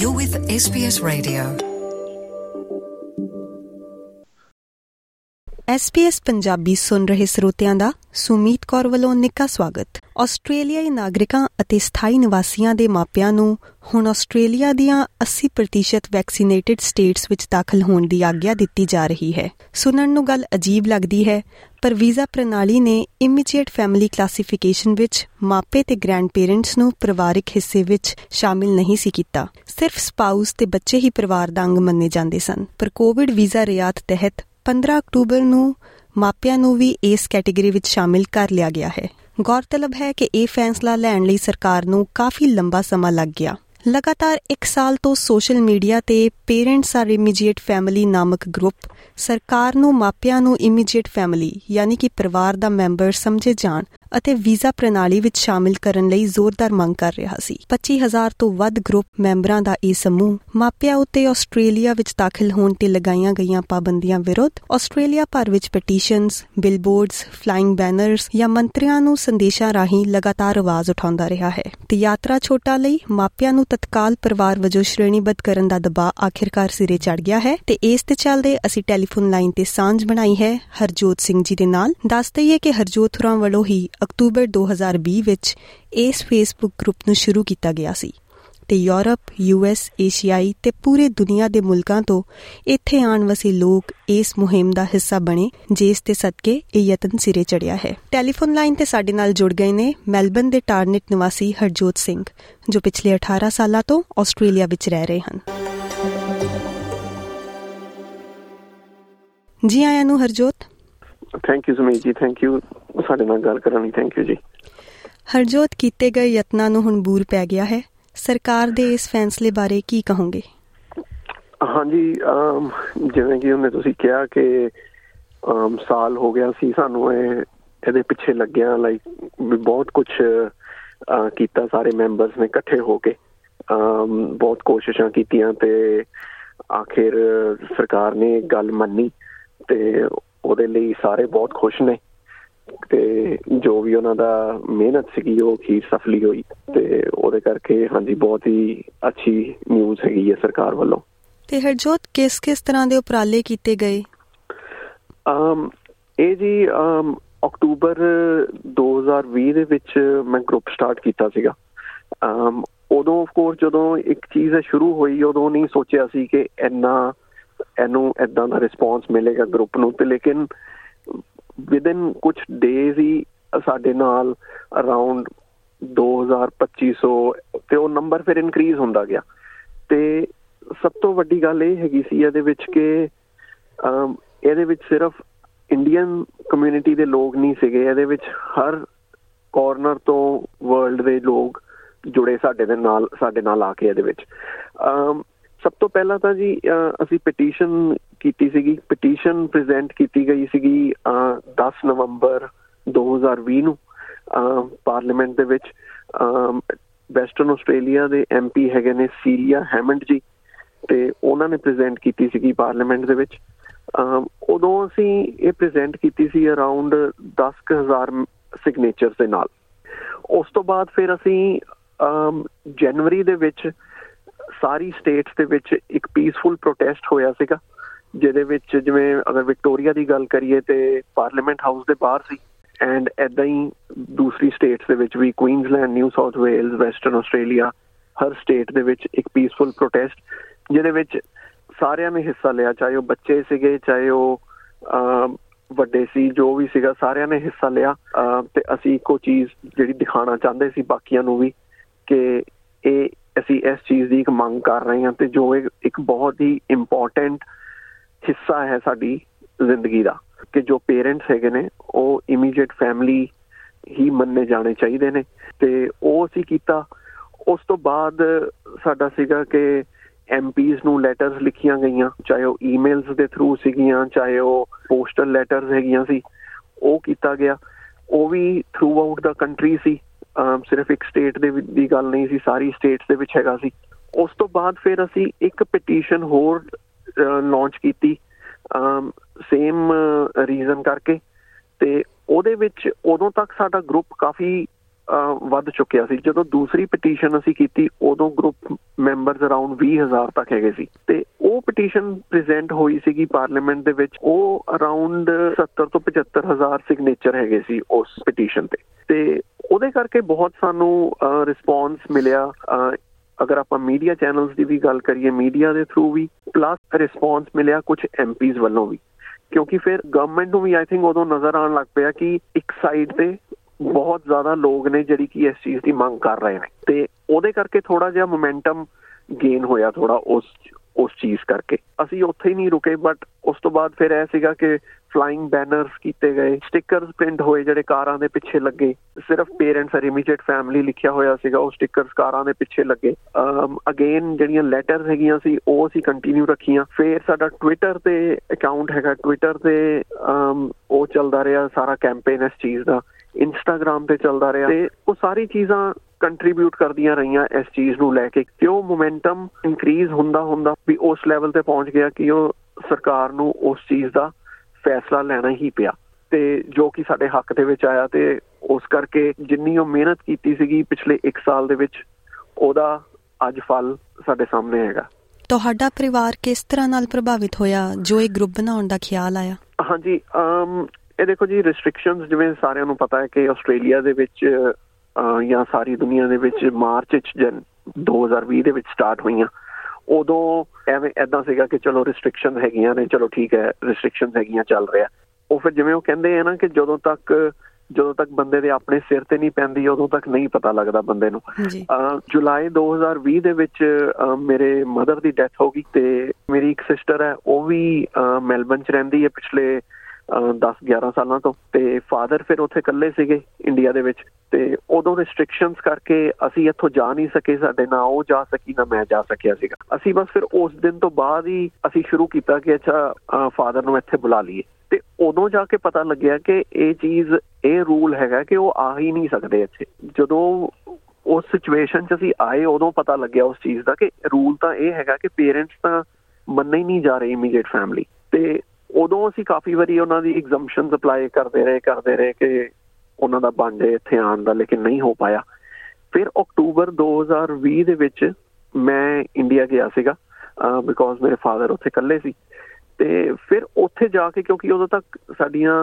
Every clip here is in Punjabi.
You're with SBS Radio. SBS Punjabi ਸੁਣ ਰਹੇ ਸਰੋਤਿਆਂ ਦਾ ਸੁਮੀਤ ਕੌਰ ਵੱਲੋਂ ਨਿੱਘਾ ਸਵਾਗਤ ਆਸਟ੍ਰੇਲੀਆਈ ਨਾਗਰਿਕਾਂ ਅਤੇ ਸਥਾਈ ਨਿਵਾਸੀਆਂ ਦੇ ਮਾਪਿਆਂ ਨੂੰ ਹੁਣ ਆਸਟ੍ਰੇਲੀਆ ਦੀਆਂ 80% ਵੈਕਸੀਨੇਟਿਡ ਸਟੇਟਸ ਵਿੱਚ ਦਾਖਲ ਹੋਣ ਦੀ ਆਗਿਆ ਦਿੱਤੀ ਜਾ ਰਹੀ ਹੈ ਸੁਣਨ ਨੂੰ ਗੱਲ ਅਜੀਬ ਲੱਗਦੀ ਹੈ ਪਰ ਵੀਜ਼ਾ ਪ੍ਰਣਾਲੀ ਨੇ ਇਮੀਡੀਏਟ ਫੈਮਿਲੀ ਕਲਾਸੀਫਿਕੇਸ਼ਨ ਵਿੱਚ ਮਾਪੇ ਤੇ ਗ੍ਰੈਂਡ ਪੇਰੈਂਟਸ ਨੂੰ ਪਰਿਵਾਰਕ ਹਿੱਸੇ ਵਿੱਚ ਸ਼ਾਮਿਲ ਨਹੀਂ ਸੀ ਕੀਤਾ। ਸਿਰਫ ਸਪਾਊਸ ਤੇ ਬੱਚੇ ਹੀ ਪਰਿਵਾਰ ਦਾ ਅੰਗ ਮੰਨੇ ਜਾਂਦੇ ਸਨ। ਪਰ ਕੋਵਿਡ ਵੀਜ਼ਾ ਰਿਆਤ ਤਹਿਤ 15 ਅਕਤੂਬਰ ਨੂੰ ਮਾਪਿਆਂ ਨੂੰ ਵੀ ਇਸ ਕੈਟਾਗਰੀ ਵਿੱਚ ਸ਼ਾਮਿਲ ਕਰ ਲਿਆ ਗਿਆ ਹੈ। ਗੌਰਤਲਬ ਹੈ ਕਿ ਇਹ ਫੈਸਲਾ ਲੈਣ ਲਈ ਸਰਕਾਰ ਨੂੰ ਕਾਫੀ ਲੰਬਾ ਸਮਾਂ ਲੱਗ ਗਿਆ। ਲਗਾਤਾਰ 1 ਸਾਲ ਤੋਂ ਸੋਸ਼ਲ ਮੀਡੀਆ ਤੇ ਪੇਰੈਂਟਸ ਆਰ ਇਮੀਡੀਏਟ ਫੈਮਿਲੀ ਨਾਮਕ ਗਰੁੱਪ ਸਰਕਾਰ ਨੂੰ ਮਾਪਿਆਂ ਨੂੰ ਇਮੀਡੀਏਟ ਫੈਮਿਲੀ, ਯਾਨੀ ਕਿ ਪਰਿਵਾਰ ਦਾ ਮੈਂਬਰ ਸਮਝੇ ਜਾਣ। ਅਤੇ ਵੀਜ਼ਾ ਪ੍ਰਣਾਲੀ ਵਿੱਚ ਸ਼ਾਮਿਲ ਕਰਨ ਲਈ ਜ਼ੋਰਦਾਰ ਮੰਗ ਕਰ ਰਿਹਾ ਸੀ। 25000 ਤੋਂ ਵੱਧ ਗਰੁੱਪ ਮੈਂਬਰਾਂ ਦਾ ਇਹ ਸਮੂਹ ਮਾਪਿਆਂ ਉੱਤੇ ਆਸਟ੍ਰੇਲੀਆ ਵਿੱਚ ਦਾਖਲ ਹੋਣ ਤੇ ਲਗਾਈਆਂ ਗਈਆਂ ਪਾਬੰਦੀਆਂ ਵਿਰੁੱਧ ਆਸਟ੍ਰੇਲੀਆ ਭਰ ਵਿੱਚ ਪਟੀਸ਼ਨਸ ਬਿਲਬੋਰਡਸ ਫਲਾਈਂਗ ਬੈਨਰਸ ਜਾਂ ਮੰਤਰੀਆਂ ਨੂੰ ਸੰਦੇਸ਼ਾਂ ਰਾਹੀਂ ਲਗਾਤਾਰ ਆਵਾਜ਼ ਉਠਾਉਂਦਾ ਰਿਹਾ ਹੈ। ਤੇ ਯਾਤਰਾ ਛੋਟਾ ਲਈ ਮਾਪਿਆਂ ਨੂੰ ਤਤਕਾਲ ਪਰਿਵਾਰ ਵਜੋਂ ਸ਼੍ਰੇਣੀਬੱਧ ਕਰਨ ਦਾ ਦਬਾਅ ਆਖਿਰਕਾਰ ਸਿਰੇ ਚੜ ਗਿਆ ਹੈ ਤੇ ਇਸ ਤੇ ਚੱਲਦੇ ਅਸੀਂ ਟੈਲੀਫੋਨ ਲਾਈਨ ਤੇ ਸਾਂਝ ਬਣਾਈ ਹੈ। ਹਰਜੋਤ ਸਿੰਘ ਜੀ ਦੇ ਨਾਲ ਦੱਸ ਦਈਏ ਕਿ ਹਰਜੋਤ ਹੁਰਾਂ ਵੱਲੋਂ ਹੀ ਅਕਤੂਬਰ 2020 ਵਿੱਚ ਇਸ ਫੇਸਬੁੱਕ ਗਰੁੱਪ ਨੂੰ ਸ਼ੁਰੂ ਕੀਤਾ ਗਿਆ ਸੀ ਤੇ ਯੂਰਪ ਯੂਐਸ ਏਸ਼ੀਆਈ ਤੇ ਪੂਰੇ ਦੁਨੀਆ ਦੇ ਮੁਲਕਾਂ ਤੋਂ ਇੱਥੇ ਆਉਣ ਵਸੇ ਲੋਕ ਇਸ ਮੁਹਿੰਮ ਦਾ ਹਿੱਸਾ ਬਣੇ, ਜਿਸ ਤੇ ਸਦਕੇ ਇਹ ਯਤਨ ਸਿਰੇ ਚੜਿਆ ਹੈ। ਟੈਲੀਫੋਨ ਲਾਈਨ ਤੇ ਸਾਡੇ ਨਾਲ ਜੁੜ ਗਏ ਨੇ ਮੈਲਬਨ ਦੇ ਟਾਰਨਿਟ ਨਿਵਾਸੀ ਹਰਜੋਤ ਸਿੰਘ, ਜੋ ਪਿਛਲੇ 18 ਸਾਲਾਂ ਤੋਂ ਆਸਟ੍ਰੇਲੀਆ ਵਿੱਚ ਰਹਿ ਰਹੇ ਹਨ। ਜੀ ਆਇਆਂ ਨੂੰ ਹਰਜੋਤ ਥੈਂਕ ਯੂ ਸੁਮੀਤ ਜੀ ਥੈਂਕ ਯੂ ਸਾਡੇ ਨਾਲ ਗੱਲ ਕਰਨ ਲਈ ਥੈਂਕ ਯੂ ਜੀ। ਹਰਜੋਤ ਕੀਤੇ ਗਏ ਯਤਨਾਂ ਨੂੰ ਹੁਣ ਬੂਰ ਪੈ ਗਿਆ ਹੈ। ਸਰਕਾਰ ਦੇ ਇਸ ਫੈਸਲੇ ਬਾਰੇ ਕੀ ਕਹੋਗੇ? ਹਾਂਜੀ ਜਿਵੇਂ ਕਿ ਉਹਨੇ ਤੁਸੀਂ ਕਿਹਾ ਕਿ ਸਾਲ ਹੋ ਗਿਆ ਸੀ ਸਾਨੂੰ ਇਹ ਇਹਦੇ ਪਿੱਛੇ ਲੱਗਿਆ ਲਾਈਕ ਬਹੁਤ ਕੁਝ ਕੀਤਾ ਸਾਰੇ ਮੈਂਬਰਸ ਨੇ ਇਕੱਠੇ ਹੋ ਕੇ। ਬਹੁਤ ਕੋਸ਼ਿਸ਼ਾਂ ਕੀਤੀਆਂ ਤੇ ਆਖਿਰ ਸਰਕਾਰ ਨੇ ਗੱਲ ਮੰਨੀ ਤੇ ਉਹਦੇ ਲਈ ਸਾਰੇ ਬਹੁਤ ਖੁਸ਼ ਨੇ ਤੇ ਜੋ ਵੀ ਉਹਨਾਂ ਦਾ ਮਿਹਨਤ ਸੀਗੀ ਉਹ ਕੀ ਸਫਲੀ ਹੋਈ ਤੇ ਉਹਦੇ ਕਰਕੇ ਹਾਂਜੀ ਬਹੁਤ ਹੀ ਅੱਛੀ ਨਿਊਜ਼ ਹੈਗੀ ਹੈ ਸਰਕਾਰ ਵੱਲੋਂ। ਤੇ ਹਰਜੋਤ ਕਿਸ ਕਿਸ ਤਰ੍ਹਾਂ ਦੇ ਉਪਰਾਲੇ ਕੀਤੇ ਗਏ? ਅਮ ਇਹ ਜੀ ਅਮ ਅਕਤੂਬਰ 2020 ਦੇ ਵਿੱਚ ਮੈਂ ਗਰੁੱਪ ਸਟਾਰਟ ਕੀਤਾ ਸੀਗਾ। ਅਮ ਉਦੋਂ ਆਫ ਕੋਰਸ ਜਦੋਂ ਇੱਕ ਚੀਜ਼ ਸ਼ੁਰੂ ਹੋਈ ਉਦੋਂ ਨਹੀਂ ਸੋਚਿਆ ਸੀ ਕਿ ਇੰਨਾ ਇਹਨੂੰ ਇਦਾਂ ਦਾ ਰਿਸਪੌਂਸ ਮਿਲੇਗਾ ਗਰੁੱਪ ਨੂੰ ਤੇ ਲੇਕਿਨ ਵਿਦਨ ਕੁਝ ਡੇਜ਼ ਹੀ ਸਾਡੇ ਨਾਲ ਅਰਾਊਂਡ 2250 ਤੇ ਉਹ ਨੰਬਰ ਫਿਰ ਇਨਕਰੀਜ਼ ਹੁੰਦਾ ਗਿਆ। ਤੇ ਸਭ ਤੋਂ ਵੱਡੀ ਗੱਲ ਇਹ ਹੈਗੀ ਸੀ ਇਹਦੇ ਵਿੱਚ ਕਿ ਇਹਦੇ ਵਿੱਚ ਸਿਰਫ ਇੰਡੀਅਨ ਕਮਿਊਨਿਟੀ ਦੇ ਲੋਕ ਨਹੀਂ ਸੀਗੇ, ਇਹਦੇ ਵਿੱਚ ਹਰ ਕਾਰਨਰ ਤੋਂ ਵਰਲਡ ਦੇ ਲੋਕ ਜੁੜੇ ਸਾਡੇ ਦੇ ਨਾਲ, ਸਾਡੇ ਨਾਲ ਆ ਕੇ ਇਹਦੇ ਵਿੱਚ। ਸਭ ਤੋਂ ਪਹਿਲਾਂ ਤਾਂ ਜੀ ਅਸੀਂ ਪਟੀਸ਼ਨ ਕੀਤੀ ਸੀਗੀ ਪਟੀਸ਼ਨ ਪ੍ਰੈਜ਼ੈਂਟ ਕੀਤੀ ਗਈ ਸੀਗੀ 10 ਨਵੰਬਰ 2020 ਨੂੰ ਪਾਰਲੀਮੈਂਟ ਦੇ ਵਿੱਚ ਵੈਸਟਰਨ ਆਸਟ੍ਰੇਲੀਆ ਦੇ ਐਮਪੀ ਹੈਗੇ ਨੇ ਸੀਰੀਆ ਹੈਮੰਡ ਜੀ, ਤੇ ਉਹਨਾਂ ਨੇ ਪ੍ਰੈਜ਼ੈਂਟ ਕੀਤੀ ਸੀਗੀ ਪਾਰਲੀਮੈਂਟ ਦੇ ਵਿੱਚ। ਉਦੋਂ ਅਸੀਂ ਇਹ ਪ੍ਰੈਜ਼ੈਂਟ ਕੀਤੀ ਸੀ ਅਰਾਊਂਡ 10000 ਸਿਗਨੇਚਰਸ ਦੇ ਨਾਲ। ਉਸ ਤੋਂ ਬਾਅਦ ਫਿਰ ਅਸੀਂ ਜਨਵਰੀ ਦੇ ਵਿੱਚ ਸਾਰੀ ਸਟੇਟਸ ਦੇ ਵਿੱਚ ਇੱਕ ਪੀਸਫੁਲ ਪ੍ਰੋਟੈਸਟ ਹੋਇਆ ਸੀਗਾ, ਜਿਹਦੇ ਵਿੱਚ ਜਿਵੇਂ ਅਗਰ ਵਿਕਟੋਰੀਆ ਦੀ ਗੱਲ ਕਰੀਏ ਤੇ ਪਾਰਲੀਮੈਂਟ ਹਾਊਸ ਦੇ ਬਾਹਰ ਸੀ ਐਂਡ ਐਦਾਂ ਹੀ ਦੂਸਰੀ ਸਟੇਟਸ ਦੇ ਵਿੱਚ ਵੀ Queensland New South Wales Western Australia ਹਰ ਸਟੇਟ ਦੇ ਵਿੱਚ ਇੱਕ ਪੀਸਫੁਲ ਪ੍ਰੋਟੈਸਟ ਜਿਹਦੇ ਵਿੱਚ ਸਾਰਿਆਂ ਨੇ ਹਿੱਸਾ ਲਿਆ, ਚਾਹੇ ਉਹ ਬੱਚੇ ਸੀਗੇ, ਚਾਹੇ ਉਹ ਵੱਡੇ ਸੀ, ਜੋ ਵੀ ਸੀਗਾ, ਸਾਰਿਆਂ ਨੇ ਹਿੱਸਾ ਲਿਆ ਤੇ ਅਸੀਂ ਇੱਕੋ ਚੀਜ਼ ਜਿਹੜੀ ਦਿਖਾਉਣਾ ਚਾਹੁੰਦੇ ਸੀ ਬਾਕੀਆਂ ਨੂੰ ਵੀ, ਕਿ ਇਹ ਅਸੀਂ ਇਸ ਚੀਜ਼ ਦੀ ਇੱਕ ਮੰਗ ਕਰ ਰਹੇ ਹਾਂ ਤੇ ਜੋ ਇੱਕ ਬਹੁਤ ਹੀ ਇੰਪੋਰਟੈਂਟ ਹਿੱਸਾ ਹੈ ਸਾਡੀ ਜ਼ਿੰਦਗੀ ਦਾ ਕਿ ਜੋ ਪੇਰੈਂਟਸ ਹੈਗੇ ਨੇ, ਉਹ ਇਮੀਡੀਏਟ ਫੈਮਿਲੀ ਹੀ ਮੰਨੇ ਜਾਣੇ ਚਾਹੀਦੇ ਨੇ ਤੇ ਉਹ ਅਸੀਂ ਕੀਤਾ। ਉਸ ਤੋਂ ਬਾਅਦ ਸਾਡਾ ਸੀਗਾ ਕਿ ਐਮਪੀਜ਼ ਨੂੰ ਲੈਟਰਸ ਲਿਖੀਆਂ ਗਈਆਂ, ਚਾਹੇ ਉਹ ਈਮੇਲਸ ਦੇ ਥਰੂ ਸੀਗੀਆਂ, ਚਾਹੇ ਉਹ ਪੋਸਟਲ ਲੈਟਰਸ ਹੈਗੀਆਂ ਸੀ, ਉਹ ਕੀਤਾ ਗਿਆ। ਉਹ ਵੀ ਥਰੂ ਆਊਟ ਦਾ ਕੰਟਰੀ ਸੀ। ਸਿਰਫ ਇੱਕ ਸਟੇਟ ਦੇ ਦੀ ਗੱਲ ਨਹੀਂ ਸੀ, ਸਾਰੀ ਸਟੇਟਸ ਦੇ ਵਿੱਚ ਹੈਗਾ ਸੀ। ਉਸ ਤੋਂ ਬਾਅਦ ਫਿਰ ਅਸੀਂ ਇੱਕ ਪਟੀਸ਼ਨ ਹੋਰ ਲਾਂਚ ਕੀਤੀ ਸੇਮ ਰੀਜ਼ਨ ਕਰਕੇ। ਤੇ ਉਹਦੇ ਵਿੱਚ ਉਦੋਂ ਤੱਕ ਸਾਡਾ ਗਰੁੱਪ ਕਾਫੀ ਵੱਧ ਚੁੱਕਿਆ ਸੀ। ਜਦੋਂ ਦੂਸਰੀ ਪਟੀਸ਼ਨ ਅਸੀਂ ਕੀਤੀ, ਉਦੋਂ ਗਰੁੱਪ ਮੈਂਬਰਸ ਅਰਾਊਂਡ 20000 ਤੱਕ ਹੈਗੇ ਸੀ। ਤੇ ਉਹ ਪਟੀਸ਼ਨ ਪ੍ਰੈਜ਼ੈਂਟ ਹੋਈ ਸੀਗੀ ਪਾਰਲੀਮੈਂਟ ਦੇ ਵਿੱਚ। ਉਹ ਅਰਾਊਂਡ 70 ਤੋਂ 75000 ਸਿਗਨੇਚਰ ਹੈਗੇ ਸੀ ਉਸ ਪਟੀਸ਼ਨ ਤੇ। ਤੇ ਉਹਦੇ ਕਰਕੇ ਬਹੁਤ ਸਾਨੂੰ ਰਿਸਪੌਂਸ ਮਿਲਿਆ। ਅਗਰ ਆਪਾਂ ਮੀਡੀਆ ਚੈਨਲਸ ਦੀ ਵੀ ਗੱਲ ਕਰੀਏ ਮੀਡੀਆ ਦੇ ਥਰੂ ਵੀ ਪਲੱਸ ਰਿਸਪੌਂਸ ਮਿਲਿਆ ਕੁਝ ਐਮਪੀਜ਼ ਵੱਲੋਂ ਵੀ। ਕਿਉਂਕਿ ਫਿਰ ਗਵਰਨਮੈਂਟ ਨੂੰ ਵੀ ਆਈ ਥਿੰਕ ਉਦੋਂ ਨਜ਼ਰ ਆਉਣ ਲੱਗ ਪਿਆ ਕਿ ਇੱਕ ਸਾਈਡ ਤੇ ਬਹੁਤ ਜ਼ਿਆਦਾ ਲੋਕ ਨੇ ਜਿਹੜੀ ਕਿ ਇਸ ਚੀਜ਼ ਦੀ ਮੰਗ ਕਰ ਰਹੇ ਨੇ। ਤੇ ਉਹਦੇ ਕਰਕੇ ਥੋੜਾ ਜਿਹਾ ਮੋਮੈਂਟਮ ਗੇਨ ਹੋਇਆ ਥੋੜਾ ਉਸ ਉਸ ਚੀਜ਼ ਕਰਕੇ। ਅਸੀਂ ਉੱਥੇ ਹੀ ਨਹੀਂ ਰੁਕੇ ਬਟ ਉਸ ਤੋਂ ਬਾਅਦ ਫਿਰ ਇਹ ਸੀਗਾ ਕਿ ਫਲਾਈਂਗ ਬੈਨਰਸ ਕੀਤੇ ਗਏ ਸਟickers ਪ੍ਰਿੰਟ ਹੋਏ ਜਿਹੜੇ ਕਾਰਾਂ ਦੇ ਪਿੱਛੇ ਲੱਗੇ। ਸਿਰਫ ਪੇਰੈਂਟਸ ਅਰ ਇਮੀਡੀਏਟ ਫੈਮਿਲੀ ਲਿਖਿਆ ਹੋਇਆ ਸੀਗਾ, ਉਹ ਸਟickers ਕਾਰਾਂ ਦੇ ਪਿੱਛੇ ਲੱਗੇ। ਅਮ ਅਗੇਨ ਜਿਹੜੀਆਂ ਲੈਟਰਸ ਹੈਗੀਆਂ ਸੀ, ਉਹ ਅਸੀਂ ਕੰਟੀਨਿਊ ਰੱਖੀਆਂ। ਫਿਰ ਸਾਡਾ ਟਵਿੱਟਰ ਤੇ ਅਕਾਊਂਟ ਹੈਗਾ ਟਵਿੱਟਰ ਤੇ ਉਹ ਚੱਲਦਾ ਰਿਹਾ ਸਾਰਾ ਕੈਂਪੇਨ ਇਸ ਚੀਜ਼ ਦਾ। ਇੰਸਟਾਗ੍ਰam ਤੇ ਚੱਲਦਾ ਰਿਹਾ ਤੇ ਉਹ ਸਾਰੀ ਚੀਜ਼ਾਂ ਕੰਟਰੀਬਿਊਟ ਕਰਦੀਆਂ ਰਹੀਆਂ ਇਸ ਚੀਜ਼ ਨੂੰ ਲੈ ਕੇ ਕਿ ਉਹ ਮੋਮੈਂਟਮ ਇਨਕਰੀਜ਼ ਹੁੰਦਾ ਹੁੰਦਾ ਵੀ ਉਸ ਲੈਵਲ ਤੇ ਪਹੁੰਚ ਗਿਆ ਕਿ ਉਹ ਸਰਕਾਰ ਨੂੰ ਉਸ ਚੀਜ਼ ਦਾ ਫੈਸਲਾ ਲੈਣਾ ਹੀ ਪਿਆ। ਤੇ ਜੋ ਕਿ ਸਾਡੇ ਹੱਕ ਦੇ ਵਿੱਚ ਆਇਆ ਤੇ ਉਸ ਕਰਕੇ ਜਿੰਨੀ ਉਹ ਮਿਹਨਤ ਕੀਤੀ ਸੀਗੀ ਪਿਛਲੇ 1 ਸਾਲ ਦੇ ਵਿੱਚ ਉਹਦਾ ਅੱਜ ਫਲ ਸਾਡੇ ਸਾਹਮਣੇ ਹੈਗਾ। ਤੁਹਾਡਾ ਪਰਿਵਾਰ ਕਿਸ ਤਰ੍ਹਾਂ ਨਾਲ ਪ੍ਰਭਾਵਿਤ ਹੋਇਆ? ਜੋ ਇਹ ਗਰੁੱਪ ਬਣਾਉਣ ਦਾ ਖਿਆਲ ਆਇਆ? ਹਾਂਜੀ ਇਹ ਦੇਖੋ ਜੀ ਰੈਸਟ੍ਰਿਕਸ਼ਨਸ ਜਿਵੇਂ ਸਾਰਿਆਂ ਨੂੰ ਪਤਾ ਹੈ ਕਿ ਆਸਟ੍ਰੇਲੀਆ ਦੇ ਵਿੱਚ ਜਾਂ ਸਾਰੀ ਦੁਨੀਆ ਦੇ ਵਿੱਚ ਮਾਰਚ ਵਿੱਚ ਜਨ 2020 ਦੇ ਵਿੱਚ ਸਟਾਰਟ ਹੋਈਆਂ। ਉਦੋਂ ਐਵੇਂ ਐਦਾਂ ਸੀਗਾ ਕਿ ਚਲੋ ਰੈਸਟ੍ਰਿਕਸ਼ਨ ਹੈਗੀਆਂ ਨੇ ਚਲੋ ਠੀਕ ਹੈ ਰੈਸਟ੍ਰਿਕਸ਼ਨਸ ਹੈਗੀਆਂ ਚੱਲ ਰਿਹਾ। ਉਹ ਫਿਰ ਜਿਵੇਂ ਉਹ ਕਹਿੰਦੇ ਆ ਨਾ ਕਿ ਜਦੋਂ ਤੱਕ ਜਦੋਂ ਤੱਕ ਬੰਦੇ ਦੇ ਆਪਣੇ ਸਿਰ ਤੇ ਨਹੀਂ ਪੈਂਦੀ ਉਦੋਂ ਤੱਕ ਨਹੀਂ ਪਤਾ ਲੱਗਦਾ ਬੰਦੇ ਨੂੰ। ਜੁਲਾਈ 2020 ਦੇ ਵਿੱਚ ਮੇਰੇ ਮਦਰ ਦੀ ਡੈਥ ਹੋ ਗਈ ਤੇ ਮੇਰੀ ਇੱਕ ਸਿਸਟਰ ਹੈ ਉਹ ਵੀ ਮੈਲਬਨ ਚ ਰਹਿੰਦੀ ਹੈ ਪਿਛਲੇ 10-11 ਸਾਲਾਂ ਤੋਂ ਤੇ ਫਾਦਰ ਫਿਰ ਉੱਥੇ ਇਕੱਲੇ ਸੀਗੇ ਇੰਡੀਆ ਦੇ ਵਿੱਚ ਤੇ ਉਦੋਂ ਰੈਸਟ੍ਰਿਕਸ਼ਨਸ ਕਰਕੇ ਅਸੀਂ ਇੱਥੋਂ ਜਾ ਨਹੀਂ ਸਕੇ ਸਾਡੇ ਨਾਲ ਉਹ ਜਾ ਸਕੀ, ਨਾ ਮੈਂ ਜਾ ਸਕਿਆ ਸੀਗਾ। ਅਸੀਂ ਬਸ ਫਿਰ ਉਸ ਦਿਨ ਤੋਂ ਬਾਅਦ ਹੀ ਅਸੀਂ ਸ਼ੁਰੂ ਕੀਤਾ ਕਿ ਅੱਛਾ ਫਾਦਰ ਨੂੰ ਇੱਥੇ ਬੁਲਾ ਲਈਏ। ਤੇ ਉਦੋਂ ਜਾ ਕੇ ਪਤਾ ਲੱਗਿਆ ਕਿ ਇਹ ਚੀਜ਼, ਇਹ ਰੂਲ ਹੈਗਾ ਕਿ ਉਹ ਆ ਹੀ ਨਹੀਂ ਸਕਦੇ ਇੱਥੇ। ਜਦੋਂ ਉਸ ਸਿਚੁਏਸ਼ਨ 'ਚ ਅਸੀਂ ਆਏ, ਉਦੋਂ ਪਤਾ ਲੱਗਿਆ ਉਸ ਚੀਜ਼ ਦਾ ਕਿ ਰੂਲ ਤਾਂ ਇਹ ਹੈਗਾ ਕਿ ਪੇਰੈਂਟਸ ਤਾਂ ਮੰਨੇ ਹੀ ਨਹੀਂ ਜਾ ਰਹੇ ਇਮੀਡੀਏਟ ਫੈਮਿਲੀ ਤੇ ਉਦੋਂ ਅਸੀਂ ਕਾਫੀ ਵਾਰੀ ਉਹਨਾਂ ਦੀ ਐਗਜ਼ੰਪਸ਼ਨਸ ਅਪਲਾਈ ਕਰਦੇ ਰਹੇ ਕਰਦੇ ਰਹੇ ਕਿ ਉਹਨਾਂ ਦਾ ਬਣ ਜਾਏ ਇੱਥੇ ਆਉਣ ਦਾ ਲੇਕਿਨ ਨਹੀਂ ਹੋ ਪਾਇਆ। ਫਿਰ ਅਕਤੂਬਰ 2020 ਦੇ ਵਿੱਚ ਮੈਂ ਇੰਡੀਆ ਗਿਆ ਸੀਗਾ ਬਿਕੋਜ਼ ਮੇਰੇ ਫਾਦਰ ਉੱਥੇ ਇਕੱਲੇ ਸੀ। ਤੇ ਫਿਰ ਉੱਥੇ ਜਾ ਕੇ ਕਿਉਂਕਿ ਉਦੋਂ ਤੱਕ ਸਾਡੀਆਂ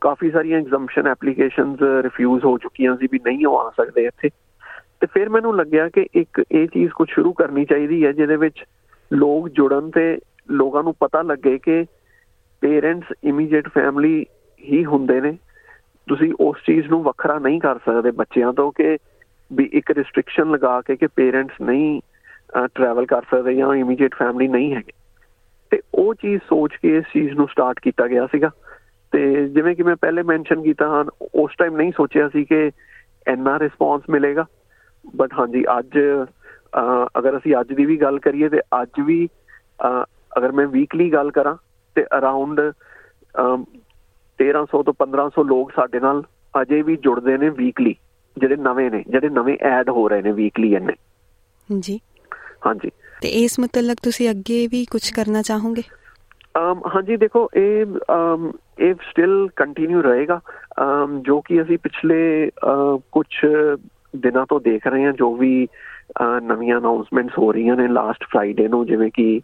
ਕਾਫੀ ਸਾਰੀਆਂ ਐਗਜ਼ੰਪਸ਼ਨ ਐਪਲੀਕੇਸ਼ਨਸ ਰਿਫਿਊਜ਼ ਹੋ ਚੁੱਕੀਆਂ ਸੀ ਵੀ ਨਹੀਂ ਆ ਸਕਦੇ ਇੱਥੇ। ਤੇ ਫਿਰ ਮੈਨੂੰ ਲੱਗਿਆ ਕਿ ਇੱਕ ਇਹ ਚੀਜ਼ ਕੁਝ ਸ਼ੁਰੂ ਕਰਨੀ ਚਾਹੀਦੀ ਹੈ, ਜਿਹਦੇ ਵਿੱਚ ਲੋਕ ਜੁੜਨ ਤੇ ਲੋਕਾਂ ਨੂੰ ਪਤਾ ਲੱਗੇ ਕਿ ਪੇਰੈਂਟਸ ਇਮੀਡੀਏਟ ਫੈਮਿਲੀ ਹੀ ਹੁੰਦੇ ਨੇ। ਤੁਸੀਂ ਉਸ ਚੀਜ਼ ਨੂੰ ਵੱਖਰਾ ਨਹੀਂ ਕਰ ਸਕਦੇ ਬੱਚਿਆਂ ਤੋਂ ਕਿ ਵੀ ਇੱਕ ਰੈਸਟ੍ਰਿਕਸ਼ਨ ਲਗਾ ਕੇ ਕਿ ਪੇਰੈਂਟਸ ਨਹੀਂ ਟਰੈਵਲ ਕਰ ਸਕਦੇ ਜਾਂ ਇਮੀਡੀਏਟ ਫੈਮਿਲੀ ਨਹੀਂ ਹੈਗੇ। ਤੇ ਉਹ ਚੀਜ਼ ਸੋਚ ਕੇ ਇਸ ਚੀਜ਼ ਨੂੰ ਸਟਾਰਟ ਕੀਤਾ ਗਿਆ ਸੀਗਾ। ਤੇ ਜਿਵੇਂ ਕਿ ਮੈਂ ਪਹਿਲੇ ਮੈਂਸ਼ਨ ਕੀਤਾ ਹਾਂ, ਉਸ ਟਾਈਮ ਨਹੀਂ ਸੋਚਿਆ ਸੀ ਕਿ ਇੰਨਾ ਰਿਸਪੌਂਸ ਮਿਲੇਗਾ। ਬਟ ਹਾਂਜੀ, ਅੱਜ ਅਗਰ ਅਸੀਂ ਅੱਜ ਦੀ ਵੀ ਗੱਲ ਕਰੀਏ ਤੇ ਅੱਜ ਵੀ ਅਗਰ ਮੈਂ ਵੀਕਲੀ ਗੱਲ ਕਰਾਂ ਤੇ ਅਰਾਊਂਡ 1300 ਤੋਂ 1500 ਲੋਕ ਸਾਡੇ ਨਾਲ ਅਜੇ ਵੀ ਜੁੜਦੇ ਨੇ ਵੀਕਲੀ ਜਿਹੜੇ ਨਵੇਂ ਨੇ ਜਿਹੜੇ ਨਵੇਂ ਐਡ ਹੋ ਰਹੇ ਨੇ ਵੀਕਲੀ ਇਹਨੇ ਜੀ। ਹਾਂਜੀ। ਤੇ ਇਸ ਮਤਲਬ ਤੁਸੀਂ ਅੱਗੇ ਵੀ ਕੁਝ ਕਰਨਾ ਚਾਹੋਗੇ? ਅਮ ਹਾਂਜੀ ਦੇਖੋ ਇਹ ਇਹ ਸਟਿਲ ਕੰਟੀਨਿਊ ਰਹੇਗਾ। ਜੋ ਕਿ ਅਸੀਂ ਪਿਛਲੇ ਕੁਝ ਦਿਨਾਂ ਤੋਂ ਦੇਖ ਰਹੇ ਹਾਂ ਜੋ ਵੀ ਨਵੀਆਂ ਅਨਾਉਂਸਮੈਂਟਸ ਹੋ ਰਹੀਆਂ ਨੇ ਲਾਸਟ ਫਰਾਈਡੇ ਨੂੰ ਜਿਵੇਂ ਕਿ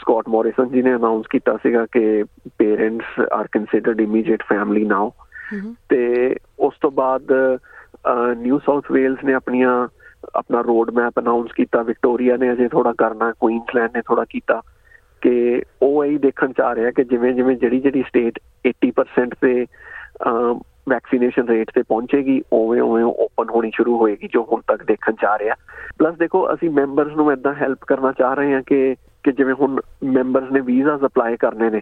ਸਕਾਟ ਮੋਰਿਸਨ ਜੀ ਨੇ ਅਨਾਉਂਸ ਕੀਤਾ ਸੀਗਾ ਕਿ parents are considered immediate family now ਤੇ ਉਸ ਤੋਂ ਬਾਅਦ ਨਿਊ ਸਾਊਥ ਵੇਲਸ ਨੇ ਆਪਣੀਆਂ ਆਪਣਾ ਰੋਡ ਮੈਪ ਅਨਾਉਂਸ ਕੀਤਾ ਵਿਕਟੋਰੀਆ ਨੇ ਅਜੇ ਥੋੜਾ ਕਰਨਾ ਕੁਈਨਸਲੈਂਡ ਨੇ ਥੋੜਾ ਕੀਤਾ ਕਿ ਉਹ ਇਹ ਦੇਖਣ ਚਾਹ ਰਿਹਾ ਕਿ ਜਿਵੇਂ ਜਿਵੇਂ ਜਿਹੜੀ ਜਿਹੜੀ ਸਟੇਟ 80% ਤੇ ਵੈਕਸੀਨੇਸ਼ਨ ਰੇਟ ਤੇ ਪਹੁੰਚੇਗੀ ਓਵੇਂ ਓਵੇਂ ਓਪਨ ਹੋਣੀ ਸ਼ੁਰੂ ਹੋਏਗੀ ਜੋ ਹੁਣ ਤੱਕ ਦੇਖਣ ਚਾਹ ਰਿਹਾ। ਪਲੱਸ ਦੇਖੋ ਅਸੀਂ ਮੈਂਬਰਸ ਨੂੰ ਇਦਾਂ ਹੈਲਪ ਕਰਨਾ ਚਾਹ ਰਹੇ ਹਾਂ ਕਿ ਕਿ ਜਿਵੇਂ ਹੁਣ ਮੈਂਬਰਸ ਨੇ ਵੀਜ਼ਾਸ ਅਪਲਾਈ ਕਰਨੇ ਨੇ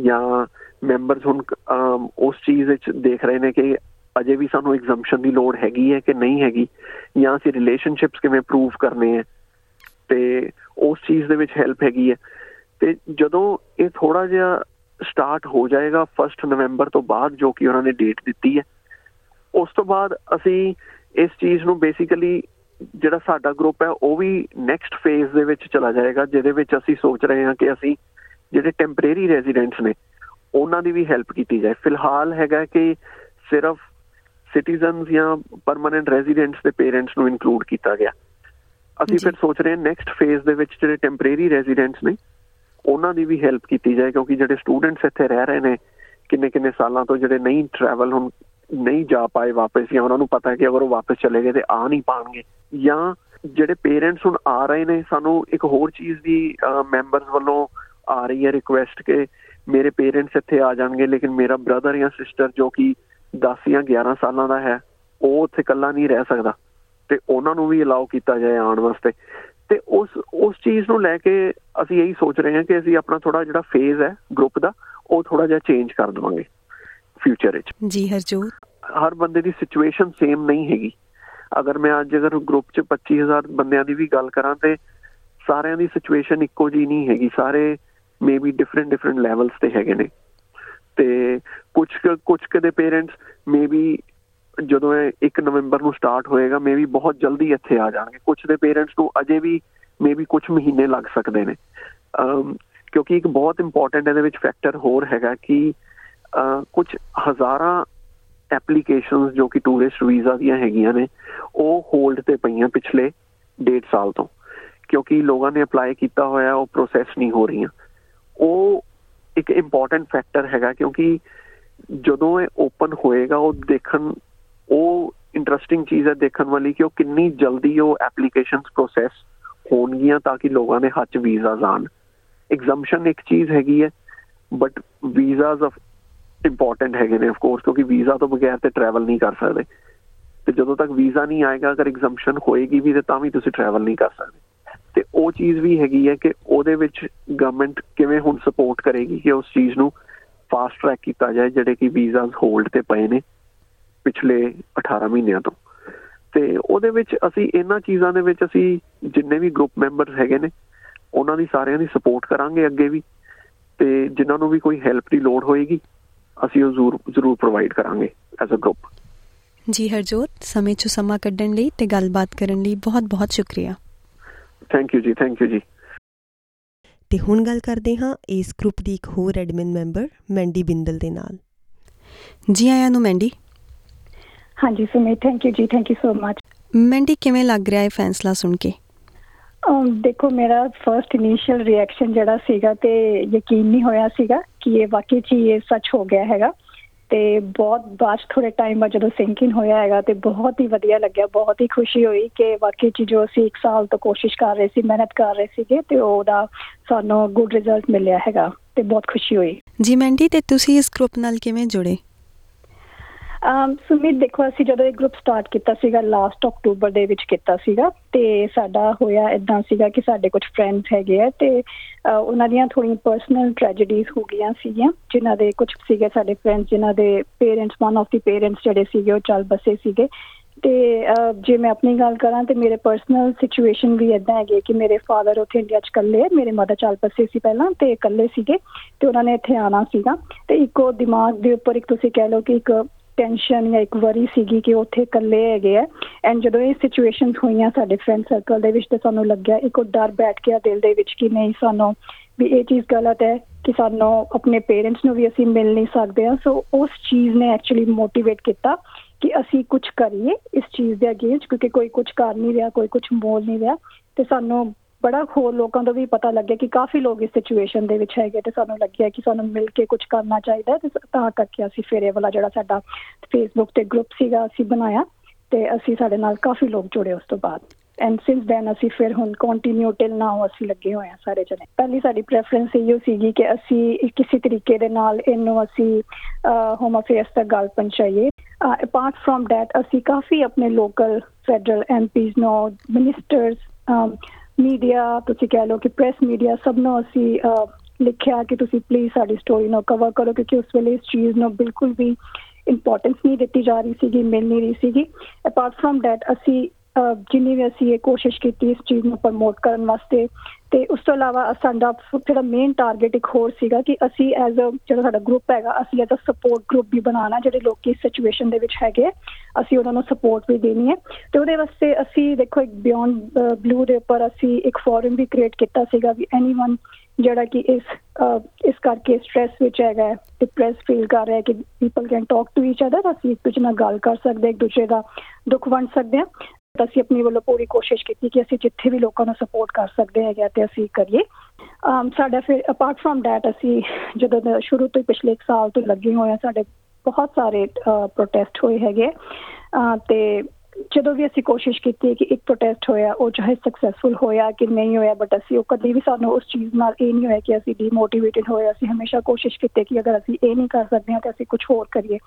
ਜਾਂ ਮੈਂਬਰਸ ਹੁਣ ਉਸ ਚੀਜ਼ ਵਿੱਚ ਦੇਖ ਰਹੇ ਨੇ ਕਿ ਅਜੇ ਵੀ ਸਾਨੂੰ ਐਗਜ਼ੰਪਸ਼ਨ ਦੀ ਲੋੜ ਹੈਗੀ ਹੈ ਕਿ ਨਹੀਂ ਹੈਗੀ ਜਾਂ ਅਸੀਂ ਰਿਲੇਸ਼ਨਸ਼ਿਪਸ ਕਿਵੇਂ ਪ੍ਰੂਵ ਕਰਨੇ ਆ ਤੇ ਉਸ ਚੀਜ਼ ਦੇ ਵਿੱਚ ਹੈਲਪ ਹੈਗੀ ਹੈ। ਤੇ ਜਦੋਂ ਇਹ ਥੋੜਾ ਜਿਹਾ ਸਟਾਰਟ ਹੋ ਜਾਏਗਾ 1 ਨਵੰਬਰ ਤੋਂ ਬਾਅਦ ਜੋ ਕਿ ਉਹਨਾਂ ਨੇ ਡੇਟ ਦਿੱਤੀ ਹੈ, ਉਸ ਤੋਂ ਬਾਅਦ ਅਸੀਂ ਇਸ ਚੀਜ਼ ਨੂੰ ਬੇਸਿਕਲੀ ਜਿਹੜਾ ਸਾਡਾ ਗਰੁੱਪ ਹੈ ਉਹ ਵੀ ਨੈਕਸਟ ਫੇਜ਼ ਦੇ ਵਿੱਚ ਚਲਾ ਜਾਏਗਾ ਜਿਹਦੇ ਵਿੱਚ ਅਸੀਂ ਸੋਚ ਰਹੇ ਹਾਂ ਕਿ ਅਸੀਂ ਜਿਹੜੇ ਟੈਂਪਰੇਰੀ ਰੈਜ਼ੀਡੈਂਟਸ ਨੇ ਉਹਨਾਂ ਦੀ ਵੀ ਹੈਲਪ ਕੀਤੀ ਜਾਏ। ਫਿਲਹਾਲ ਹੈਗਾ ਕਿ ਸਿਰਫ ਸਿਟੀਜ਼ਨਸ ਜਾਂ ਪਰਮਨੈਂਟ ਰੈਜ਼ੀਡੈਂਟਸ ਦੇ ਪੇਰੈਂਟਸ ਨੂੰ ਇਨਕਲੂਡ ਕੀਤਾ ਗਿਆ। ਅਸੀਂ ਫਿਰ ਸੋਚ ਰਹੇ ਹਾਂ ਨੈਕਸਟ ਫੇਜ਼ ਦੇ ਵਿੱਚ ਜਿਹੜੇ ਟੈਂਪਰੇਰੀ ਰੈਜ਼ੀਡੈਂਟਸ ਨੇ ਉਹਨਾਂ ਦੀ ਵੀ ਹੈਲਪ ਕੀਤੀ ਜਾਏ ਕਿਉਂਕਿ ਜਿਹੜੇ ਸਟੂਡੈਂਟਸ ਇੱਥੇ ਰਹਿ ਰਹੇ ਨੇ ਕਿੰਨੇ ਕਿੰਨੇ ਸਾਲਾਂ ਤੋਂ ਜਿਹੜੇ ਨਹੀਂ ਟਰੈਵਲ ਹੁਣ ਨਹੀਂ ਜਾ ਪਾਏ ਵਾਪਸ ਜਾਂ ਉਹਨਾਂ ਨੂੰ ਪਤਾ ਹੈ ਕਿ ਅਗਰ ਉਹ ਵਾਪਸ ਚਲੇ ਗਏ ਤੇ ਆ ਨਹੀਂ ਪਾਣਗੇ ਜਾਂ ਜਿਹੜੇ ਪੇਰੈਂਟਸ ਹੁਣ ਆ ਰਹੇ ਨੇ, ਸਾਨੂੰ ਇੱਕ ਹੋਰ ਚੀਜ਼ ਦੀ ਮੈਂਬਰਸ ਵੱਲੋਂ ਆ ਰਹੀ ਹੈ ਰਿਕੁਐਸਟ ਕਿ ਮੇਰੇ ਪੇਰੈਂਟਸ ਇੱਥੇ ਆ ਜਾਣਗੇ, ਲੇਕਿਨ ਮੇਰਾ ਬ੍ਰਦਰ ਜਾਂ ਸਿਸਟਰ ਜੋ ਕਿ 10 ਜਾਂ 11 ਸਾਲਾਂ ਦਾ ਹੈ, ਉਹ ਉੱਥੇ ਇਕੱਲਾ ਨਹੀਂ ਰਹਿ ਸਕਦਾ ਤੇ ਉਹਨਾਂ ਨੂੰ ਵੀ ਅਲਾਉ ਕੀਤਾ ਜਾਏ ਆਉਣ ਵਾਸਤੇ। ਤੇ ਉਸ ਉਸ ਚੀਜ਼ ਨੂੰ ਲੈ ਕੇ ਅਸੀਂ ਇਹੀ ਸੋਚ ਰਹੇ ਹਾਂ ਕਿ ਅਸੀਂ ਆਪਣਾ ਥੋੜਾ ਜਿਹੜਾ ਫੇਜ਼ ਹੈ ਗਰੁੱਪ ਦਾ, ਉਹ ਥੋੜਾ ਜਿਹਾ ਚੇਂਜ ਕਰ ਦਵਾਂਗੇ। ਫਿਊਚਰ ਵਿੱਚ। ਜੀ ਹਰਜੋਤ। ਹਰ ਬੰਦੇ ਦੀ ਸਿਚੁਏਸ਼ਨ ਸੇਮ ਨਹੀਂ ਹੈਗੀ। ਅਗਰ ਮੈਂ ਅੱਜ ਅਗਰ ਗਰੁੱਪ 'ਚ 25000 ਬੰਦਿਆਂ ਦੀ ਵੀ ਗੱਲ ਕਰਾਂ ਤੇ ਸਾਰਿਆਂ ਦੀ ਸਿਚੁਏਸ਼ਨ ਇੱਕੋ ਜੀ ਨਹੀਂ ਹੈਗੀ। ਸਾਰੇ ਮੇਬੀ ਡਿਫਰੈਂਟ ਡਿਫਰੈਂਟ ਲੈਵਲਸ ਤੇ ਹੈਗੇ ਨੇ। ਤੇ ਕੁਝ ਕੁਝ ਦੇ ਪੇਰੈਂਟਸ ਮੇਬੀ ਜਦੋਂ ਇਹ 1 ਨਵੰਬਰ ਨੂੰ ਸਟਾਰਟ ਹੋਏਗਾ ਮੇਬੀ ਬਹੁਤ ਜਲਦੀ ਇੱਥੇ ਆ ਜਾਣਗੇ। ਕੁਝ ਦੇ ਪੇਰੈਂਟਸ ਨੂੰ ਅਜੇ ਵੀ ਮੇਬੀ ਕੁਝ ਮਹੀਨੇ ਲੱਗ ਸਕਦੇ ਨੇ। ਕਿਉਂਕਿ ਇੱਕ ਬਹੁਤ ਇੰਪੋਰਟੈਂਟ ਇਹਦੇ ਵਿੱਚ ਫੈਕਟਰ ਹੋਰ ਹੈਗਾ ਕਿ ਕੁਝ ਹਜ਼ਾਰਾਂ ਐਪਲੀਕੇਸ਼ਨਸ ਜੋ ਕਿ ਟੂਰਿਸਟ ਵੀਜ਼ਾ ਦੀਆਂ ਹੈਗੀਆਂ ਨੇ, ਉਹ ਹੋਲਡ ਤੇ ਪਈਆਂ ਪਿਛਲੇ 1.5 ਸਾਲ ਤੋਂ। ਕਿਉਂਕਿ ਲੋਕਾਂ ਨੇ ਅਪਲਾਈ ਕੀਤਾ ਹੋਇਆ, ਉਹ ਪ੍ਰੋਸੈਸ ਨਹੀਂ ਹੋ ਰਹੀਆਂ। ਉਹ ਇੱਕ ਇੰਪੋਰਟੈਂਟ ਫੈਕਟਰ ਹੈਗਾ, ਕਿਉਂਕਿ ਜਦੋਂ ਇਹ ਓਪਨ ਹੋਏਗਾ, ਉਹ ਦੇਖਣ, ਉਹ ਇੰਟਰਸਟਿੰਗ ਚੀਜ਼ ਹੈ ਦੇਖਣ ਵਾਲੀ ਕਿ ਉਹ ਕਿੰਨੀ ਜਲਦੀ ਉਹ ਐਪਲੀਕੇਸ਼ਨਸ ਪ੍ਰੋਸੈਸ ਹੋਣਗੀਆਂ ਤਾਂ ਕਿ ਲੋਕਾਂ ਦੇ ਹੱਥ ਵੀਜ਼ਾ ਆਣ ਐਗਜ਼ੰਪਸ਼ਨ ਇੱਕ ਚੀਜ਼ ਹੈਗੀ ਹੈ ਬਟ ਵੀਜ਼ਾਸ ਆਫ ਇੰਪੋਰਟੈਂਟ ਹੈਗੇ ਨੇ ਆਫ ਕੋਰਸ ਕਿਉਂਕਿ ਵੀਜ਼ਾ ਤੋਂ ਬਗੈਰ ਤੇ ਟਰੈਵਲ ਨਹੀਂ ਕਰ ਸਕਦੇ। ਤੇ ਜਦੋਂ ਤੱਕ ਵੀਜ਼ਾ ਨਹੀਂ ਆਏਗਾ, ਅਗਰ ਐਗਜ਼ੰਪਸ਼ਨ ਹੋਏਗੀ ਵੀ, ਤੇ ਤਾਂ ਵੀ ਤੁਸੀਂ ਟਰੈਵਲ ਨਹੀਂ ਕਰ ਸਕਦੇ। ਤੇ ਉਹ ਚੀਜ਼ ਵੀ ਹੈਗੀ ਹੈ ਕਿ ਉਹਦੇ ਵਿੱਚ ਗਵਰਨਮੈਂਟ ਕਿਵੇਂ ਹੁਣ ਸਪੋਰਟ ਕਰੇਗੀ ਕਿ ਉਸ ਚੀਜ਼ ਨੂੰ ਫਾਸਟ ਟਰੈਕ ਕੀਤਾ ਜਾਏ, ਜਿਹੜੇ ਕਿ ਵੀਜ਼ਾਸ ਹੋਲਡ ਤੇ ਪਏ ਨੇ ਪਿਛਲੇ 18 ਮਹੀਨਿਆਂ ਤੋਂ। ਤੇ ਉਹਦੇ ਵਿੱਚ ਅਸੀਂ ਇਹਨਾਂ ਚੀਜ਼ਾਂ ਦੇ ਵਿੱਚ ਅਸੀਂ ਜਿੰਨੇ ਵੀ ਗਰੁੱਪ ਮੈਂਬਰਸ ਹੈਗੇ ਨੇ, ਉਹਨਾਂ ਦੀ ਸਾਰਿਆਂ ਦੀ ਸਪੋਰਟ ਕਰਾਂਗੇ ਅੱਗੇ ਵੀ। ਤੇ ਜਿਨ੍ਹਾਂ ਨੂੰ ਵੀ ਕੋਈ ਹੈਲਪ ਦੀ ਲੋੜ ਹੋਏਗੀ ਅਸੀਂ ਉਹ ਜ਼ਰੂਰ ਜ਼ਰੂਰ ਪ੍ਰੋਵਾਈਡ ਕਰਾਂਗੇ ਐਜ਼ ਅ ਗਰੁੱਪ ਜੀ ਹਰਜੋਤ ਸਮੇਂ ਚੋਂ ਸਮਾਂ ਕੱਢਣ ਲਈ ਤੇ ਗੱਲਬਾਤ ਕਰਨ ਲਈ ਬਹੁਤ-ਬਹੁਤ ਸ਼ੁਕਰੀਆ। ਥੈਂਕ ਯੂ ਜੀ ਥੈਂਕ ਯੂ ਜੀ. ਤੇ ਹੁਣ ਗੱਲ ਕਰਦੇ ਹਾਂ ਇਸ ਗਰੁੱਪ ਦੀ ਇੱਕ ਹੋਰ ਐਡਮਿਨ ਮੈਂਬਰ ਮੈਂਡੀ ਬਿੰਦਲ ਦੇ ਨਾਲ। ਜੀ ਆਇਆਂ ਨੂੰ ਮੈਂਡੀ ਹਾਂਜੀ ਸੁਮੇਤ ਥੈਂਕ ਯੂ ਜੀ thank you so much Mandy ਕਿਵੇਂ ਲੱਗ ਰਿਹਾ ਹੈ ਫੈਸਲਾ ਸੁਣ ਕੇ? ਦੇਖੋ, ਮੇਰਾ ਫਰਸਟ ਇਨੀਸ਼ੀਅਲ ਰਿਐਕਸ਼ਨ ਜਿਹੜਾ ਸੀਗਾ ਤੇ ਯਕੀਨ ਨਹੀਂ ਹੋਇਆ ਸੀਗਾ ਕਿ ਇਹ ਵਾਕਈ ਚ ਇਹ ਸੱਚ ਹੋ ਗਿਆ ਹੈਗਾ। ਤੇ ਬਹੁਤ ਬਾਅਦ ਥੋੜੇ ਟਾਈਮ ਬਾਅਦ ਜਦੋਂ ਸਿੰਕਿੰਗ ਹੋਇਆ ਹੈਗਾ ਤੇ ਬਹੁਤ ਹੀ ਵਧੀਆ ਲੱਗਿਆ, ਬਹੁਤ ਹੀ ਖੁਸ਼ੀ ਹੋਈ ਕਿ ਵਾਕਈ ਚ ਜੋ ਅਸੀਂ 1 ਸਾਲ ਤੋਂ ਕੋਸ਼ਿਸ਼ ਕਰ ਰਹੇ ਸੀ, ਮਿਹਨਤ ਕਰ ਰਹੇ ਸੀਗੇ ਤੇ ਉਹਦਾ ਸਾਨੂੰ ਗੁੱਡ ਰਿਜ਼ਲਟ ਮਿਲਿਆ ਹੈਗਾ ਤੇ ਬਹੁਤ ਖੁਸ਼ੀ ਹੋਈ। ਜੀ ਮੈਂਡੀ ਤੇ ਤੁਸੀਂ ਇਸ ਗਰੁੱਪ ਨਾਲ ਕਿਵੇਂ ਜੁੜੇ? ਅਮ ਸੁਮਿਤ, ਦੇਖੋ, ਅਸੀਂ ਜਦੋਂ ਇਹ ਗਰੁੱਪ ਸਟਾਰਟ ਕੀਤਾ ਸੀਗਾ ਲਾਸਟ ਅਕਤੂਬਰ ਦੇ ਵਿੱਚ ਕੀਤਾ ਸੀਗਾ, ਤੇ ਸਾਡਾ ਹੋਇਆ ਇਦਾਂ ਸੀਗਾ ਕਿ ਸਾਡੇ ਕੁਝ ਫਰੈਂਡਸ ਹੈਗੇ ਆ, ਤੇ ਉਹਨਾਂ ਦੀਆਂ ਥੋੜੀਆਂ ਪਰਸਨਲ ਟ੍ਰੈਜੇਡੀਜ਼ ਹੋ ਗਈਆਂ ਸੀਗੀਆਂ, ਜਿਨ੍ਹਾਂ ਦੇ ਕੁਝ ਸੀਗੇ ਸਾਡੇ ਫਰੈਂਡਸ ਜਿਨ੍ਹਾਂ ਦੇ parents one of the parents ਜਿਹੜੇ ਸੀਗੇ, ਉਹ ਚੱਲ ਬਸੇ ਸੀਗੇ। ਤੇ ਜੇ ਮੈਂ ਆਪਣੀ ਗੱਲ ਕਰਾਂ, ਤੇ ਮੇਰੇ ਪਰਸਨਲ ਸਿਚੁਏਸ਼ਨ ਵੀ ਇਦਾਂ ਹੈਗੇ ਕਿ ਮੇਰੇ ਫਾਦਰ ਉੱਥੇ ਇੰਡੀਆ 'ਚ ਇਕੱਲੇ ਮੇਰੇ ਮਦਰ ਚੱਲ ਪਸੇ ਸੀ ਪਹਿਲਾਂ, ਤੇ ਇਕੱਲੇ ਸੀਗੇ, ਤੇ ਉਹਨਾਂ ਨੇ ਇੱਥੇ ਆਣਾ ਸੀਗਾ। ਤੇ ਇੱਕੋ ਦਿਮਾਗ ਦੇ ਉੱਪਰ ਇੱਕ ਤੁਸੀਂ ਕਹਿ ਲਓ ਕਿ ਇੱਕ ਟੈਨਸ਼ਨ ਜਾਂ ਇੱਕ ਵਰੀ ਸੀਗੀ ਕਿ ਉੱਥੇ ਇਕੱਲੇ ਹੈਗੇ ਆ। ਐਂਡ ਜਦੋਂ ਇਹ ਸਿਚੁਏਸ਼ਨਸ ਹੋਈਆਂ ਸਾਡੇ ਫਰੈਂਡ ਸਰਕਲ ਦੇ ਵਿੱਚ ਤੇ ਸਾਨੂੰ ਲੱਗਿਆ, ਇੱਕ ਡਰ ਬੈਠ ਗਿਆ ਦਿਲ ਦੇ ਵਿੱਚ ਕਿ ਨਹੀਂ ਸਾਨੂੰ ਵੀ ਇਹ ਚੀਜ਼ ਗਲਤ ਹੈ ਕਿ ਸਾਨੂੰ ਆਪਣੇ ਪੇਰੈਂਟਸ ਨੂੰ ਵੀ ਅਸੀਂ ਮਿਲ ਨਹੀਂ ਸਕਦੇ ਆ ਸੋ ਉਸ ਚੀਜ਼ ਨੇ ਐਕਚੁਅਲੀ ਮੋਟੀਵੇਟ ਕੀਤਾ ਕਿ ਅਸੀਂ ਕੁਝ ਕਰੀਏ ਇਸ ਚੀਜ਼ ਦੇ ਅਗੇਂਸਟ ਕਿਉਂਕਿ ਕੋਈ ਕੁਝ ਕਰ ਨਹੀਂ ਰਿਹਾ, ਕੋਈ ਕੁਝ ਬੋਲ ਨਹੀਂ ਰਿਹਾ। ਤੇ ਸਾਨੂੰ ਬੜਾ ਹੋਰ ਲੋਕਾਂ ਤੋਂ ਵੀ ਪਤਾ ਲੱਗਿਆ ਕਿ ਕਾਫੀ ਲੋਕ ਇਸ ਸਿਚੁਏਸ਼ਨ ਦੇ ਵਿੱਚ ਹੈਗੇ ਤੇ ਸਾਨੂੰ ਲੱਗਿਆ ਕਿ ਸਾਨੂੰ ਮਿਲ ਕੇ ਕੁਝ ਕਰਨਾ ਚਾਹੀਦਾ ਤੇ ਤਾਂ ਕਰਕੇ ਅਸੀਂ ਫਿਰ ਇਹ ਵਾਲਾ ਜਿਹੜਾ ਸਾਡਾ ਫੇਸਬੁੱਕ ਤੇ ਗਰੁੱਪ ਸੀਗਾ ਅਸੀਂ ਬਣਾਇਆ ਤੇ ਅਸੀਂ ਸਾਡੇ ਨਾਲ ਕਾਫੀ ਲੋਕ ਜੁੜੇ ਉਸ ਤੋਂ ਬਾਅਦ। ਐਂਡ ਸਿੰਸ ਦੈਨ ਅਸੀਂ ਫਿਰ ਹੁਣ ਕੰਟੀਨਿਊ ਟਿਲ ਨਾਓ ਅਸੀਂ ਲੱਗੇ ਹੋਏ ਆ ਸਾਰੇ ਜਣੇ। ਪਹਿਲੀ ਸਾਡੀ ਪ੍ਰੈਫਰੈਂਸ ਇਹ ਸੀਗੀ ਕਿ ਅਸੀਂ ਕਿਸੇ ਤਰੀਕੇ ਦੇ ਨਾਲ ਇਹਨੂੰ ਅਸੀਂ ਹੋਮ ਅਫੇਅਰਸ ਤੱਕ ਗੱਲ ਪਹੁੰਚਾਈਏ। ਅਪਾਰਟ ਫਰਮ ਥੈਟ ਅਸੀਂ ਕਾਫੀ ਆਪਣੇ ਲੋਕਲ ਫੈਡਰਲ ਐਮਪੀਜ਼ ਨੂੰ ਮਿਨਿਸਟਰਸ ਮੀਡੀਆ ਤੁਸੀਂ ਕਹਿ ਲਓ ਕਿ ਪ੍ਰੈਸ ਮੀਡੀਆ ਸਭ ਨੂੰ ਅਸੀਂ ਲਿਖਿਆ ਕਿ ਤੁਸੀਂ ਪਲੀਜ਼ ਸਾਡੀ ਸਟੋਰੀ ਨੂੰ ਕਵਰ ਕਰੋ ਕਿਉਂਕਿ ਉਸ ਵੇਲੇ ਇਸ ਚੀਜ਼ ਨੂੰ ਬਿਲਕੁਲ ਵੀ ਇੰਪੋਰਟੈਂਸ ਨਹੀਂ ਦਿੱਤੀ ਜਾ ਰਹੀ ਸੀਗੀ, ਮਿਲ ਨਹੀਂ ਰਹੀ ਸੀਗੀ। ਅਪਾਰਟ ਫਰਮ ਥੈਟ ਅਸੀਂ ਜਿੰਨੀ ਵੀ ਅਸੀਂ ਇਹ ਕੋਸ਼ਿਸ਼ ਕੀਤੀ ਇਸ ਚੀਜ਼ ਨੂੰ ਪ੍ਰਮੋਟ ਕਰਨ ਵਾਸਤੇ ਤੇ ਉਸ ਤੋਂ ਇਲਾਵਾ ਸਾਡਾ ਜਿਹੜਾ ਮੇਨ ਟਾਰਗੇਟ ਇੱਕ ਹੋਰ ਸੀਗਾ ਕਿ ਅਸੀਂ ਐਜ਼ ਅ ਜਿਹੜਾ ਸਾਡਾ ਗਰੁੱਪ ਹੈਗਾ ਅਸੀਂ ਐਜ਼ ਅ ਸਪੋਰਟ ਗਰੁੱਪ ਵੀ ਬਣਾਉਣਾ ਜਿਹੜੇ ਲੋਕ ਇਸ ਸਿਚੁਏਸ਼ਨ ਦੇ ਵਿੱਚ ਹੈਗੇ ਅਸੀਂ ਉਹਨਾਂ ਨੂੰ ਸਪੋਰਟ ਵੀ ਦੇਣੀ ਹੈ। ਤੇ ਉਹਦੇ ਵਾਸਤੇ ਅਸੀਂ ਦੇਖੋ ਇੱਕ ਬਿਯੋਂਡ ਬਲੂ ਦੇ ਉੱਪਰ ਅਸੀਂ ਇੱਕ ਫੋਰਮ ਵੀ ਕ੍ਰੀਏਟ ਕੀਤਾ ਸੀਗਾ ਵੀ ਐਨੀਵਨ ਜਿਹੜਾ ਕਿ ਇਸ ਅਹ, ਇਸ ਕਰਕੇ ਸਟ੍ਰੈਸ ਵਿੱਚ ਹੈਗਾ ਡਿਪਰੈਸ ਫੀਲ ਕਰ ਰਿਹਾ ਹੈ ਕਿ people can talk to each other ਅਸੀਂ ਇੱਕ ਦੂਜੇ ਨਾਲ ਗੱਲ ਕਰ ਸਕਦੇ ਹਾਂ, ਇੱਕ ਦੂਜੇ ਦਾ ਦੁੱਖ ਵੰਡ ਸਕਦੇ ਹਾਂ। ਤਾਂ ਅਸੀਂ ਆਪਣੀ ਵੱਲੋਂ ਪੂਰੀ ਕੋਸ਼ਿਸ਼ ਕੀਤੀ ਕਿ ਅਸੀਂ ਜਿੱਥੇ ਵੀ ਲੋਕਾਂ ਨੂੰ ਸਪੋਰਟ ਕਰ ਸਕਦੇ ਹੈਗੇ ਤੇ ਅਸੀਂ ਕਰੀਏ। ਸਾਡਾ ਫਿਰ ਅਪਾਰਟ ਫਰਮ ਦੈਟ ਅਸੀਂ ਜਦੋਂ ਦਾ ਸ਼ੁਰੂ ਤੋਂ ਹੀ ਪਿਛਲੇ 1 ਸਾਲ ਤੋਂ ਲੱਗੇ ਹੋਏ ਆ, ਸਾਡੇ ਬਹੁਤ ਸਾਰੇ ਪ੍ਰੋਟੈਸਟ ਹੋਏ ਹੈਗੇ ਤੇ ਜਦੋਂ ਵੀ ਅਸੀਂ ਕੋਸ਼ਿਸ਼ ਕੀਤੀ ਕਿ ਇੱਕ ਪ੍ਰੋਟੈਸਟ ਹੋਇਆ, ਉਹ ਚਾਹੇ ਸਕਸੈਸਫੁਲ ਹੋਇਆ ਕਿ ਨਹੀਂ ਹੋਇਆ ਬਟ ਅਸੀਂ ਉਹ ਕਦੀ ਵੀ ਸਾਨੂੰ ਉਸ ਚੀਜ਼ ਨਾਲ ਇਹ ਨਹੀਂ ਹੋਇਆ ਕਿ ਅਸੀਂ ਡੀਮੋਟੀਵੇਟਿਡ ਹੋਏ, ਅਸੀਂ ਹਮੇਸ਼ਾ ਕੋਸ਼ਿਸ਼ ਕੀਤੀ ਕਿ ਅਗਰ ਅਸੀਂ ਇਹ ਨਹੀਂ ਕਰ ਸਕਦੇ ਤਾਂ ਅਸੀਂ ਕੁਝ ਹੋਰ ਕਰੀਏ।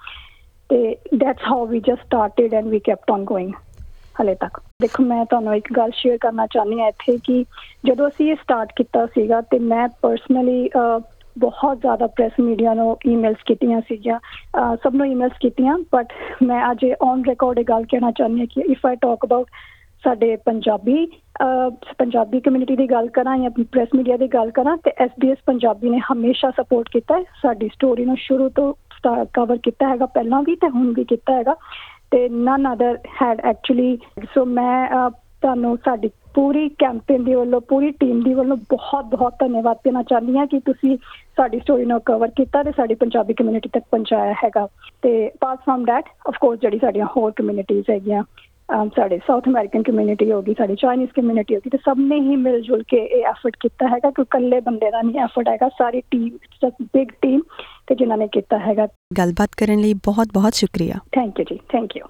ਤੇ that's how we just started and we kept on going ਹਲੇ ਤੱਕ। ਦੇਖੋ ਮੈਂ ਤੁਹਾਨੂੰ ਇੱਕ ਗੱਲ ਸ਼ੇਅਰ ਕਰਨਾ ਚਾਹੁੰਦੀ ਹਾਂ ਇੱਥੇ ਕਿ ਜਦੋਂ ਅਸੀਂ ਇਹ ਸਟਾਰਟ ਕੀਤਾ ਸੀਗਾ ਤੇ ਮੈਂ ਪਰਸਨਲੀ ਬਹੁਤ ਜ਼ਿਆਦਾ ਪ੍ਰੈਸ ਮੀਡੀਆ ਨੂੰ ਈਮੇਲਸ ਕੀਤੀਆਂ ਸੀਗੀਆਂ। ਅਹ ਸਭ ਨੂੰ ਈਮੇਲਸ ਕੀਤੀਆਂ ਬਟ ਮੈਂ ਅੱਜ ਔਨ ਰਿਕਾਰਡ ਇਹ ਗੱਲ ਕਹਿਣਾ ਚਾਹੁੰਦੀ ਹਾਂ ਕਿ ਇਫ ਆਈ ਟਾਕ ਅਬਾਊਟ ਸਾਡੇ ਪੰਜਾਬੀ ਅਹ, ਪੰਜਾਬੀ ਕਮਿਊਨਿਟੀ ਦੀ ਗੱਲ ਕਰਾਂ ਜਾਂ ਪ੍ਰੈਸ ਮੀਡੀਆ ਦੀ ਗੱਲ ਕਰਾਂ ਤੇ ਐਸਬੀਐਸ ਪੰਜਾਬੀ ਨੇ ਹਮੇਸ਼ਾ ਸਪੋਰਟ ਕੀਤਾ ਹੈ। ਸਾਡੀ ਸਟੋਰੀ ਨੂੰ ਸ਼ੁਰੂ ਤੋਂ ਕਵਰ ਕੀਤਾ ਹੈਗਾ ਪਹਿਲਾਂ ਵੀ ਤੇ ਹੁਣ ਵੀ ਕੀਤਾ ਹੈਗਾ। ਤੇ none other had actually so ਮੈਂ ਅਹ, ਤੁਹਾਨੂੰ ਸਾਡੀ ਪੂਰੀ ਕੈਂਪੇਨ ਦੀ ਵੱਲੋਂ ਪੂਰੀ ਟੀਮ ਦੀ ਵੱਲੋਂ ਬਹੁਤ ਬਹੁਤ ਧੰਨਵਾਦ ਦੇਣਾ ਚਾਹੁੰਦੀ ਹਾਂ ਕਿ ਤੁਸੀਂ ਸਾਡੀ ਸਟੋਰੀ ਨੂੰ ਕਵਰ ਕੀਤਾ ਤੇ ਸਾਡੀ ਪੰਜਾਬੀ ਕਮਿਊਨਿਟੀ ਤੱਕ ਪਹੁੰਚਾਇਆ ਹੈਗਾ। ਤੇ apart from that of course ਜਿਹੜੀ ਸਾਡੀਆਂ ਹੋਰ ਕਮਿਊਨਿਟੀਜ਼ ਹੈਗੀਆਂ ਅਮ ਸਾਡੇ ਸਾਊਥ ਅਮਰੀਕਨ ਕਮਿਊਨਿਟੀ ਹੋਗੀ ਸਾਡੀ ਚਾਈਨੀਜ਼ ਕਮਿਊਨਿਟੀ ਹੋਗੀ ਤੇ ਸਭ ਨੇ ਹੀ ਮਿਲ ਜੁਲ ਕੇ ਇਹ ਐਫਰਟ ਕੀਤਾ ਹੈਗਾ ਕਿ ਇਕੱਲੇ ਬੰਦੇ ਦਾ ਨਹੀਂ ਐਫਰਟ ਹੈਗਾ ਸਾਰੀ ਟੀਮ ਇਟਸ ਬਿਗ ਟੀਮ ਤੇ ਜਿਨ੍ਹਾਂ ਨੇ ਕੀਤਾ ਹੈਗਾ। ਗੱਲਬਾਤ ਕਰਨ ਲਈ ਬਹੁਤ-ਬਹੁਤ ਸ਼ੁਕਰੀਆ। ਥੈਂਕ ਯੂ ਜੀ ਥੈਂਕ ਯੂ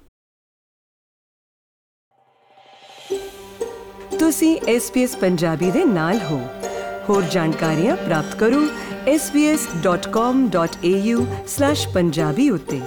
ਤੁਸੀਂ SBS ਪੰਜਾਬੀ ਦੇ ਨਾਲ ਹੋ। ਹੋਰ ਜਾਣਕਾਰੀਆਂ ਪ੍ਰਾਪਤ ਕਰੋ svs.com.au/punjabi ਉੱਤੇ।